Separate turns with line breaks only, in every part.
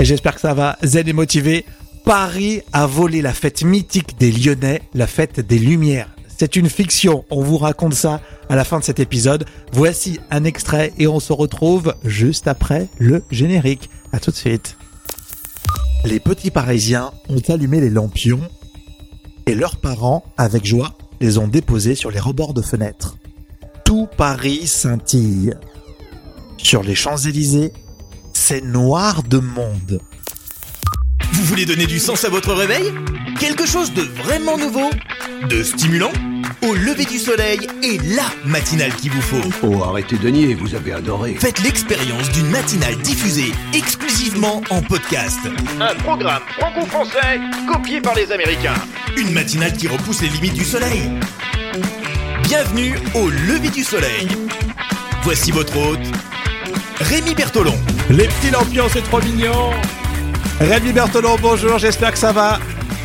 et j'espère que ça va zen et motiver. Paris a volé la fête mythique des Lyonnais, la fête des Lumières. C'est une fiction, on vous raconte ça à la fin de cet épisode. Voici un extrait et on se retrouve juste après le générique. À tout de suite. Les petits Parisiens ont allumé les lampions et leurs parents, avec joie, les ont déposés sur les rebords de fenêtres. Tout Paris scintille. Sur les Champs-Élysées, c'est noir de monde.
Vous voulez donner du sens à votre réveil? Quelque chose de vraiment nouveau? De stimulant? Au lever du soleil et la matinale qu'il vous faut.
Oh, arrêtez de nier, vous avez adoré.
Faites l'expérience d'une matinale diffusée exclusivement en podcast.
Un programme franco-français copié par les Américains.
Une matinale qui repousse les limites du soleil. Bienvenue au lever du soleil. Voici votre hôte, Rémi Bertolon.
Les petits lampions, c'est trop mignon. Rémi Bertolon, bonjour, j'espère que ça va.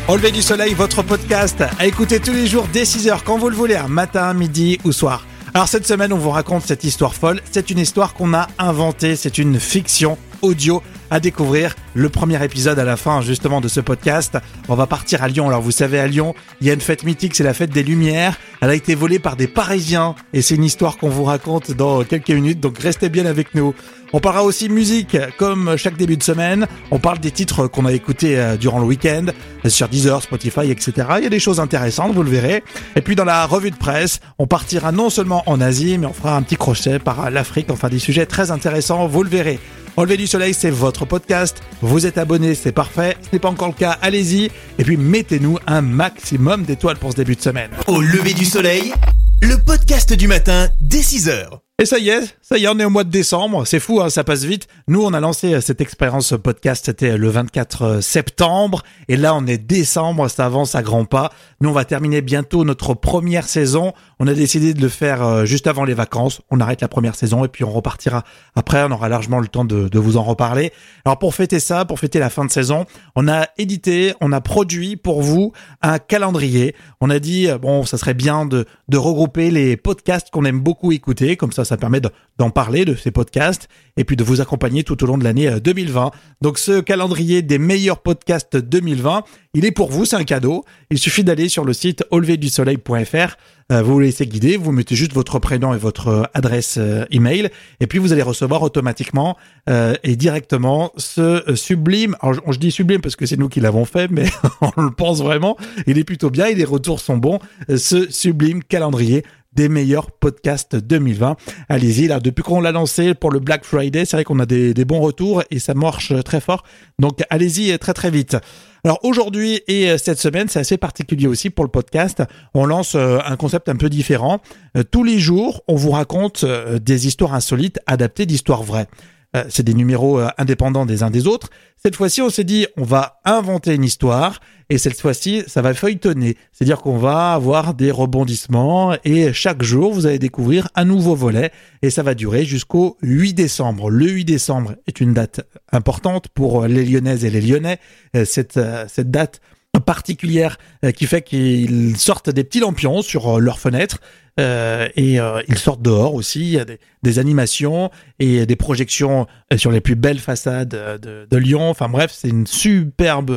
Au lever du soleil, votre podcast à écouter tous les jours dès 6h quand vous le voulez, un matin, midi ou soir. Alors cette semaine, on vous raconte cette histoire folle. C'est une histoire qu'on a inventée, c'est une fiction audio à découvrir. Le premier épisode à la fin justement de ce podcast. On va partir à Lyon. Alors vous savez, à Lyon, il y a une fête mythique, c'est la fête des Lumières. Elle a été volée par des Parisiens et c'est une histoire qu'on vous raconte dans quelques minutes. Donc restez bien avec nous. On parlera aussi musique, comme chaque début de semaine. On parle des titres qu'on a écoutés euh, durant le week-end, sur Deezer, Spotify, etc. Il y a des choses intéressantes, vous le verrez. Et puis dans la revue de presse, on partira non seulement en Asie, mais on fera un petit crochet par l'Afrique. Enfin, des sujets très intéressants, vous le verrez. Au lever du soleil, c'est votre podcast. Vous êtes abonné, c'est parfait. Ce n'est pas encore le cas, allez-y. Et puis mettez-nous un maximum d'étoiles pour ce début de semaine.
Au lever du soleil, le podcast du matin dès 6h.
Et ça y est, ça y est, on est au mois de décembre. C'est fou, hein, ça passe vite. Nous, on a lancé euh, cette expérience podcast, c'était le 24 euh, septembre. Et là, on est décembre, ça avance à grands pas. Nous, on va terminer bientôt notre première saison. On a décidé de le faire euh, juste avant les vacances. On arrête la première saison et puis on repartira après. On aura largement le temps de, vous en reparler. Alors, pour fêter ça, pour fêter la fin de saison, on a édité, on a produit pour vous un calendrier. On a dit, bon, ça serait bien de, de regrouper les podcasts qu'on aime beaucoup écouter. Comme ça, ça permet d'en parler de ces podcasts et puis de vous accompagner tout au long de l'année 2020. Donc ce calendrier des meilleurs podcasts 2020, il est pour vous, c'est un cadeau. Il suffit d'aller sur le site auleverdusoleil.fr, euh, vous vous laissez guider, vous mettez juste votre prénom et votre adresse euh, email. Et puis vous allez recevoir automatiquement euh, et directement ce sublime, alors je dis sublime parce que c'est nous qui l'avons fait, mais on le pense vraiment, il est plutôt bien et les retours sont bons, ce sublime calendrier des meilleurs podcasts 2020. Allez-y, là, depuis qu'on l'a lancé pour le Black Friday, c'est vrai qu'on a des, des, bons retours et ça marche très fort. Donc allez-y très très vite. Alors aujourd'hui et cette semaine, c'est assez particulier aussi pour le podcast. On lance un concept un peu différent. Tous les jours, on vous raconte des histoires insolites adaptées d'histoires vraies c'est des numéros indépendants des uns des autres. Cette fois-ci, on s'est dit, on va inventer une histoire et cette fois-ci, ça va feuilletonner. C'est-à-dire qu'on va avoir des rebondissements et chaque jour, vous allez découvrir un nouveau volet et ça va durer jusqu'au 8 décembre. Le 8 décembre est une date importante pour les Lyonnaises et les Lyonnais. Cette, cette date particulière qui fait qu'ils sortent des petits lampions sur leurs fenêtres euh, et euh, ils sortent dehors aussi. Il y a des, animations et des projections sur les plus belles façades de, de Lyon. Enfin bref, c'est une superbe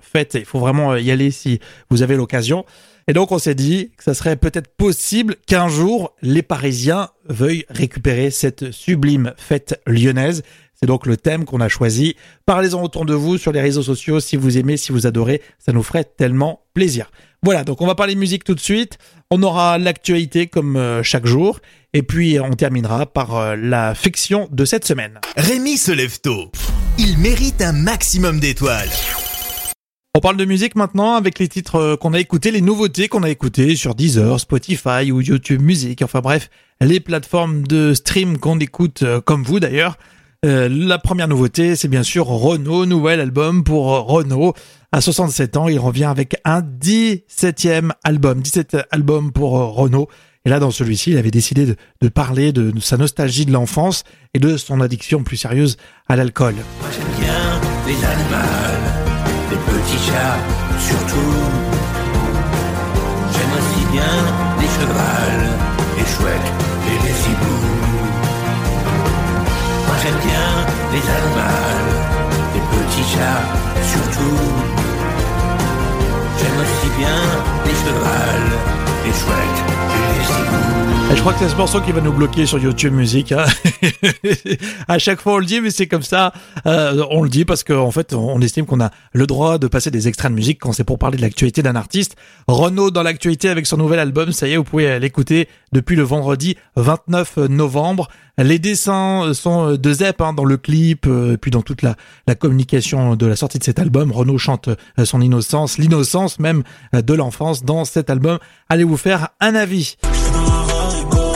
fête. Il faut vraiment y aller si vous avez l'occasion. Et donc on s'est dit que ça serait peut-être possible qu'un jour les Parisiens veuillent récupérer cette sublime fête lyonnaise. C'est donc le thème qu'on a choisi. Parlez-en autour de vous sur les réseaux sociaux si vous aimez, si vous adorez, ça nous ferait tellement plaisir. Voilà, donc on va parler musique tout de suite. On aura l'actualité comme chaque jour. Et puis on terminera par la fiction de cette semaine.
Rémi se lève tôt. Il mérite un maximum d'étoiles.
On parle de musique maintenant avec les titres qu'on a écoutés, les nouveautés qu'on a écoutées sur Deezer, Spotify ou YouTube Music. Enfin bref, les plateformes de stream qu'on écoute comme vous d'ailleurs. Euh, la première nouveauté, c'est bien sûr Renault, nouvel album pour Renault. À 67 ans, il revient avec un 17e album, 17 albums pour Renault. Et là, dans celui-ci, il avait décidé de, parler de, sa nostalgie de l'enfance et de son addiction plus sérieuse à l'alcool
petit chat, surtout. J'aime aussi bien les chevals, les chouettes et les hiboux. Moi j'aime bien les animaux, les petits chats, surtout. J'aime aussi bien les chevals, les chouettes et les
hiboux. Je crois que c'est ce morceau qui va nous bloquer sur YouTube Music. hein. à chaque fois on le dit, mais c'est comme ça. Euh, on le dit parce qu'en fait, on estime qu'on a le droit de passer des extraits de musique quand c'est pour parler de l'actualité d'un artiste. Renaud dans l'actualité avec son nouvel album, ça y est, vous pouvez l'écouter depuis le vendredi 29 novembre. Les dessins sont de Zep hein, dans le clip, euh, puis dans toute la, communication de la sortie de cet album. Renaud chante euh, son innocence, l'innocence même de l'enfance dans cet album. Allez vous faire un avis.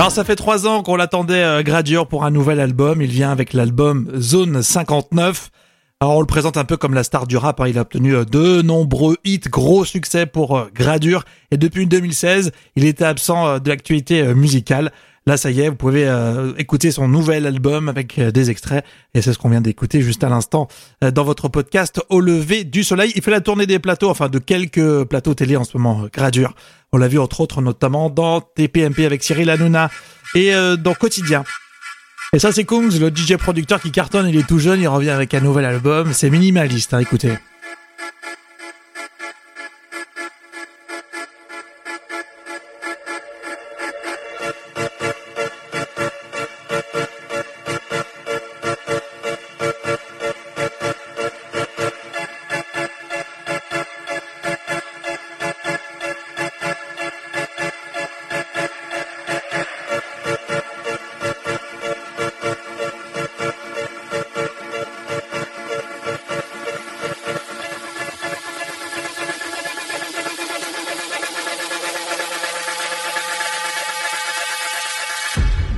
Alors ça fait trois ans qu'on l'attendait euh, Gradure pour un nouvel album. Il vient avec l'album Zone 59. Alors on le présente un peu comme la star du rap. hein. Il a obtenu euh, de nombreux hits, gros succès pour euh, Gradure. Et depuis 2016, il était absent euh, de l'actualité euh, musicale. Là, ça y est, vous pouvez euh, écouter son nouvel album avec euh, des extraits. Et c'est ce qu'on vient d'écouter juste à l'instant euh, dans votre podcast Au lever du soleil. Il fait la tournée des plateaux, enfin de quelques plateaux télé en ce moment, euh, Gradure. On l'a vu entre autres notamment dans TPMP avec Cyril Hanouna et dans Quotidien. Et ça, c'est Kungs, le DJ producteur qui cartonne, il est tout jeune, il revient avec un nouvel album. C'est minimaliste, hein, écoutez.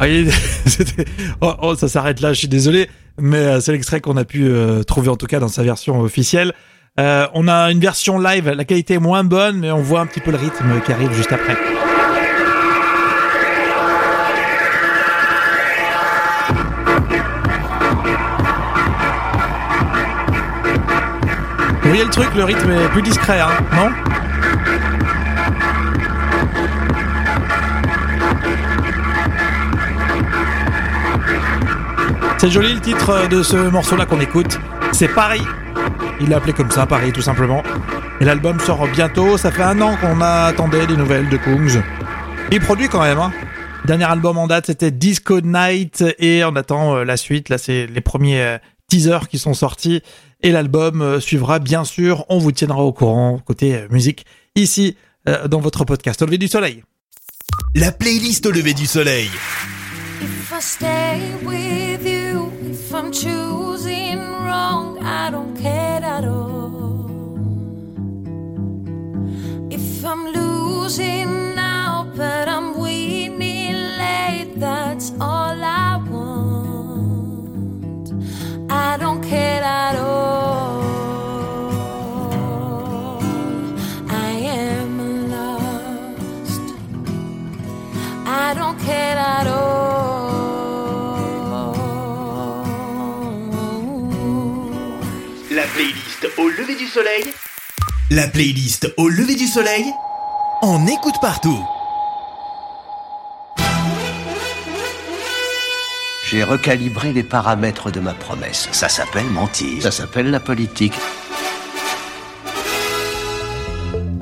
oh, oh, ça s'arrête là, je suis désolé, mais euh, c'est l'extrait qu'on a pu euh, trouver en tout cas dans sa version officielle. Euh, on a une version live, la qualité est moins bonne, mais on voit un petit peu le rythme qui arrive juste après. Vous voyez le truc, le rythme est plus discret, hein, non? C'est joli le titre de ce morceau-là qu'on écoute. C'est Paris. Il l'a appelé comme ça, Paris, tout simplement. Et l'album sort bientôt. Ça fait un an qu'on attendait des nouvelles de Kungs. Il produit quand même. Hein. Dernier album en date, c'était Disco Night. Et on attend euh, la suite. Là, c'est les premiers euh, teasers qui sont sortis. Et l'album euh, suivra, bien sûr. On vous tiendra au courant côté musique ici dans votre podcast Au lever du soleil.
La playlist au lever du soleil.
If I stay with you, if I'm choosing wrong, I don't care at all. If I'm losing
playlist au lever du soleil. La playlist au lever du soleil. On écoute partout.
J'ai recalibré les paramètres de ma promesse. Ça s'appelle mentir. Ça s'appelle la politique.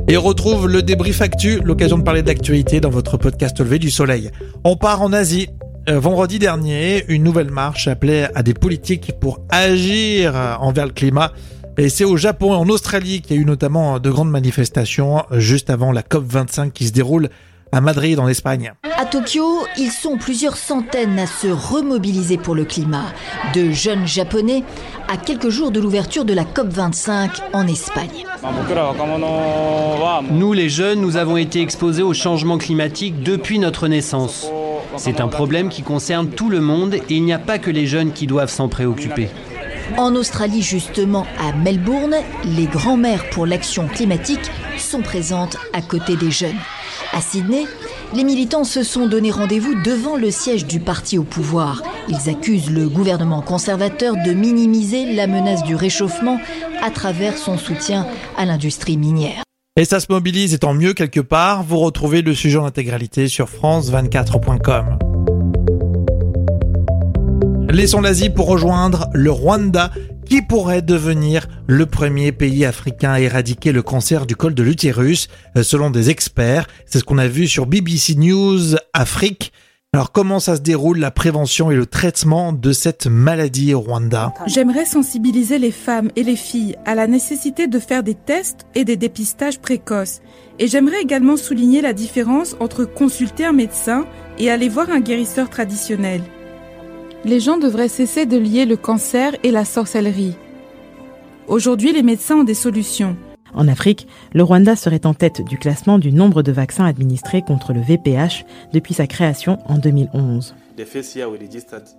Et on retrouve le débrief actu, l'occasion de parler d'actualité dans votre podcast Levé du Soleil. On part en Asie. Euh, vendredi dernier, une nouvelle marche appelait à des politiques pour agir envers le climat. Et c'est au Japon et en Australie qu'il y a eu notamment de grandes manifestations juste avant la COP25 qui se déroule à Madrid en Espagne.
À Tokyo, ils sont plusieurs centaines à se remobiliser pour le climat. De jeunes japonais à quelques jours de l'ouverture de la COP25 en Espagne.
Nous, les jeunes, nous avons été exposés au changement climatique depuis notre naissance. C'est un problème qui concerne tout le monde et il n'y a pas que les jeunes qui doivent s'en préoccuper.
En Australie, justement, à Melbourne, les grands-mères pour l'action climatique sont présentes à côté des jeunes. À Sydney, Les militants se sont donné rendez-vous devant le siège du parti au pouvoir. Ils accusent le gouvernement conservateur de minimiser la menace du réchauffement à travers son soutien à l'industrie minière.
Et ça se mobilise, et tant mieux quelque part. Vous retrouvez le sujet en intégralité sur France24.com. Laissons l'Asie pour rejoindre le Rwanda qui pourrait devenir le premier pays africain à éradiquer le cancer du col de l'utérus, euh, selon des experts. C'est ce qu'on a vu sur BBC News Afrique. Alors comment ça se déroule la prévention et le traitement de cette maladie au Rwanda?
J'aimerais sensibiliser les femmes et les filles à la nécessité de faire des tests et des dépistages précoces. Et j'aimerais également souligner la différence entre consulter un médecin et aller voir un guérisseur traditionnel. Les gens devraient cesser de lier le cancer et la sorcellerie. Aujourd'hui, les médecins ont des solutions.
En Afrique, le Rwanda serait en tête du classement du nombre de vaccins administrés contre le VPH depuis sa création en 2011.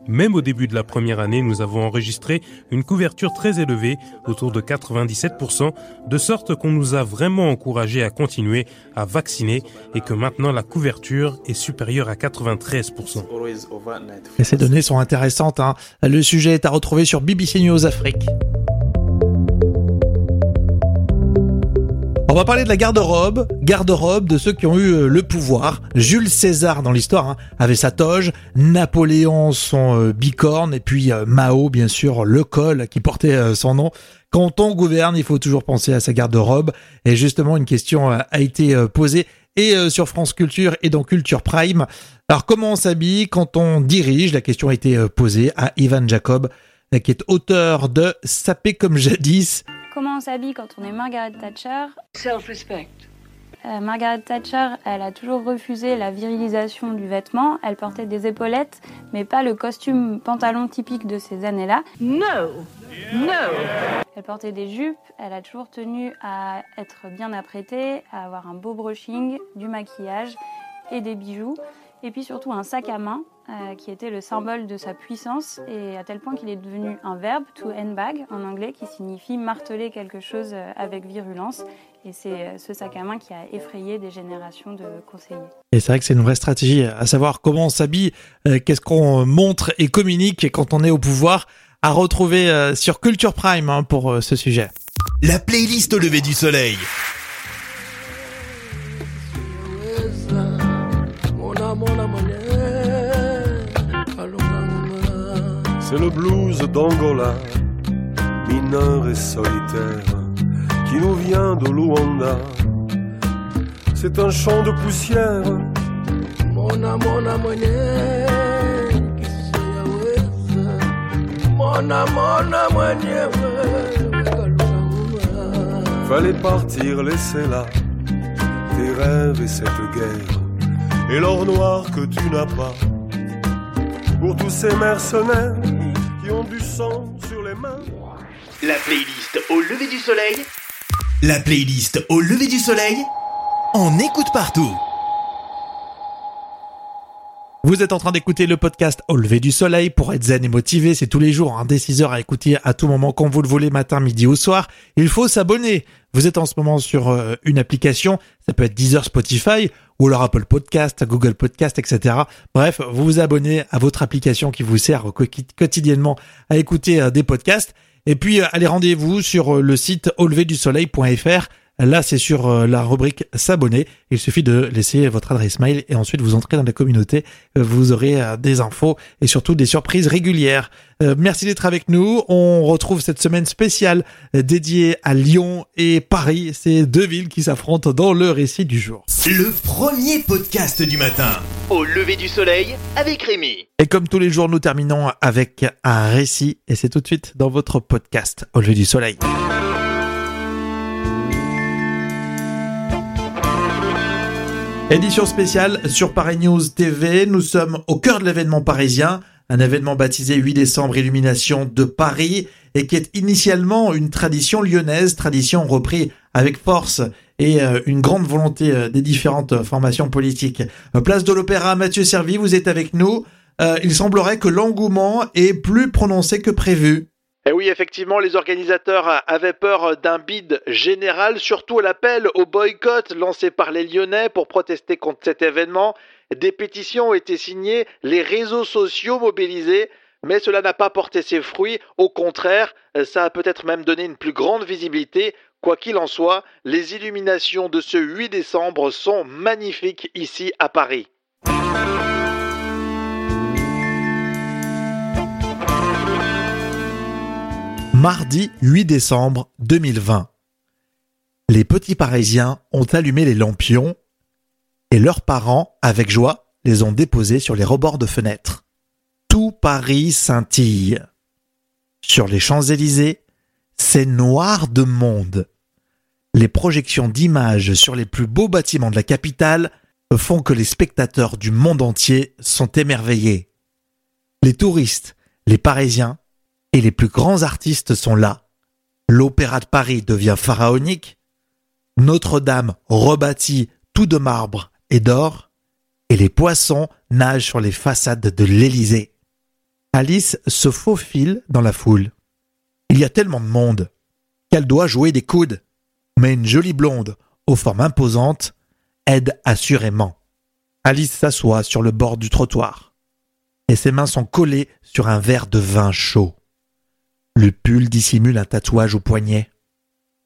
Même au début de la première année, nous avons enregistré une couverture très élevée, autour de 97%, de sorte qu'on nous a vraiment encouragé à continuer à vacciner et que maintenant la couverture est supérieure à 93%.
Et ces données sont intéressantes. Hein. Le sujet est à retrouver sur BBC News Afrique. On va parler de la garde-robe, garde-robe de ceux qui ont eu euh, le pouvoir. Jules César dans l'histoire hein, avait sa toge, Napoléon son euh, bicorne et puis euh, Mao bien sûr le col qui portait son nom. Quand on gouverne, il faut toujours penser à sa garde-robe et justement une question a été posée et sur France Culture et dans Culture Prime. Alors comment on s'habille quand on dirige? La question a été posée à Ivan Jacob qui est auteur de Sapé comme jadis
Comment on s'habille quand on est Margaret Thatcher
Self-respect.
Euh, Margaret Thatcher, elle a toujours refusé la virilisation du vêtement. Elle portait des épaulettes, mais pas le costume pantalon typique de ces années-là.
No, no.
Elle portait des jupes. Elle a toujours tenu à être bien apprêtée, à avoir un beau brushing, du maquillage et des bijoux. Et puis surtout un sac à main euh, qui était le symbole de sa puissance et à tel point qu'il est devenu un verbe, to handbag en anglais, qui signifie marteler quelque chose euh, avec virulence. Et c'est euh, ce sac à main qui a effrayé des générations de conseillers.
Et c'est vrai que c'est une vraie stratégie, à savoir comment on s'habille, qu'est-ce qu'on montre et communique quand on est au pouvoir, à retrouver sur Culture Prime hein, pour ce sujet.
La playlist au lever du soleil.
C'est le blues d'Angola, mineur et solitaire, qui nous vient de Luanda. C'est un chant de poussière. Mona, mona, Mona, mona, Fallait partir, laisser là tes rêves et cette guerre, et l'or noir que tu n'as pas pour tous ces mercenaires qui ont du sang sur les mains.
La playlist au lever du soleil. La playlist au lever du soleil. On écoute partout.
Vous êtes en train d'écouter le podcast Au lever du soleil pour être zen et motivé. C'est tous les jours, un hein, dès 6 heures à écouter à tout moment quand vous le voulez, matin, midi ou soir. Il faut s'abonner. Vous êtes en ce moment sur euh, une application. Ça peut être Deezer, Spotify ou alors Apple Podcast, Google Podcast, etc. Bref, vous vous abonnez à votre application qui vous sert quotidiennement à écouter euh, des podcasts. Et puis, euh, allez rendez-vous sur le site auleverdusoleil.fr Là, c'est sur euh, la rubrique s'abonner. Il suffit de laisser votre adresse mail et ensuite vous entrez dans la communauté. Euh, vous aurez euh, des infos et surtout des surprises régulières. Merci d'être avec nous. On retrouve cette semaine spéciale dédiée à Lyon et Paris. C'est deux villes qui s'affrontent dans le récit du jour.
Le premier podcast du matin. Au lever du soleil avec Rémi.
Et comme tous les jours, nous terminons avec un récit et c'est tout de suite dans votre podcast Au lever du soleil. Édition spéciale sur Paris News TV. Nous sommes au cœur de l'événement parisien. Un événement baptisé 8 décembre Illumination de Paris et qui est initialement une tradition lyonnaise, tradition reprise avec force et euh, une grande volonté euh, des différentes formations politiques. Place de l'Opéra, Mathieu Servi, vous êtes avec nous. Euh, il semblerait que l'engouement est plus prononcé que prévu. Et eh oui, effectivement, les organisateurs avaient peur d'un bid général, surtout l'appel au boycott lancé par les Lyonnais pour protester contre cet événement. Des pétitions ont été signées, les réseaux sociaux mobilisés, mais cela n'a pas porté ses fruits. Au contraire, ça a peut-être même donné une plus grande visibilité. Quoi qu'il en soit, les illuminations de ce 8 décembre sont magnifiques ici à Paris. Mardi 8 décembre 2020. Les petits Parisiens ont allumé les lampions et leurs parents, avec joie, les ont déposés sur les rebords de fenêtres. Tout Paris scintille. Sur les Champs-Élysées, c'est noir de monde. Les projections d'images sur les plus beaux bâtiments de la capitale font que les spectateurs du monde entier sont émerveillés. Les touristes, les Parisiens, et les plus grands artistes sont là. L'Opéra de Paris devient pharaonique, Notre-Dame rebâtit tout de marbre et d'or, et les poissons nagent sur les façades de l'Élysée. Alice se faufile dans la foule. Il y a tellement de monde qu'elle doit jouer des coudes, mais une jolie blonde, aux formes imposantes, aide assurément. Alice s'assoit sur le bord du trottoir, et ses mains sont collées sur un verre de vin chaud. Le pull dissimule un tatouage au poignet.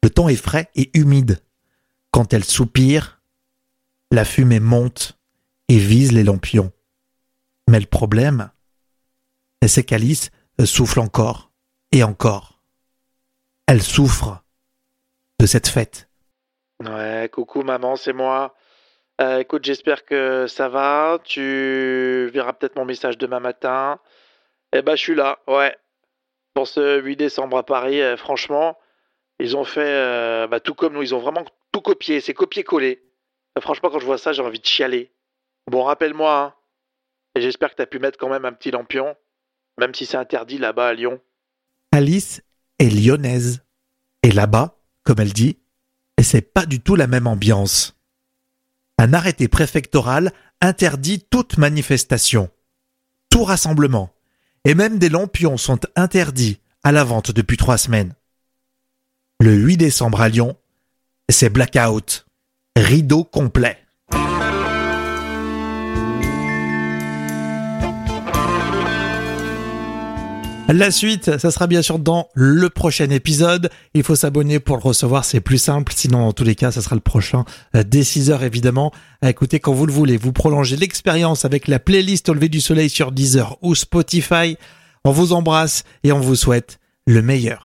Le temps est frais et humide. Quand elle soupire, la fumée monte et vise les lampions. Mais le problème, c'est qu'Alice souffle encore et encore. Elle souffre de cette fête. Ouais, coucou maman, c'est moi. Euh, écoute, j'espère que ça va. Tu verras peut-être mon message demain matin. Eh ben, je suis là, ouais pour ce 8 décembre à Paris, euh, franchement, ils ont fait euh, bah, tout comme nous, ils ont vraiment tout copié, c'est copié-collé. Euh, franchement, quand je vois ça, j'ai envie de chialer. Bon, rappelle-moi, hein, et j'espère que tu as pu mettre quand même un petit lampion, même si c'est interdit là-bas à Lyon. Alice est lyonnaise. Et là-bas, comme elle dit, c'est pas du tout la même ambiance. Un arrêté préfectoral interdit toute manifestation, tout rassemblement, et même des lampions sont interdits à la vente depuis trois semaines. Le 8 décembre à Lyon, c'est blackout, rideau complet. La suite, ça sera bien sûr dans le prochain épisode. Il faut s'abonner pour le recevoir, c'est plus simple. Sinon, dans tous les cas, ça sera le prochain euh, dès 6 heures évidemment. À écouter quand vous le voulez. Vous prolongez l'expérience avec la playlist au lever du soleil sur Deezer ou Spotify. On vous embrasse et on vous souhaite le meilleur.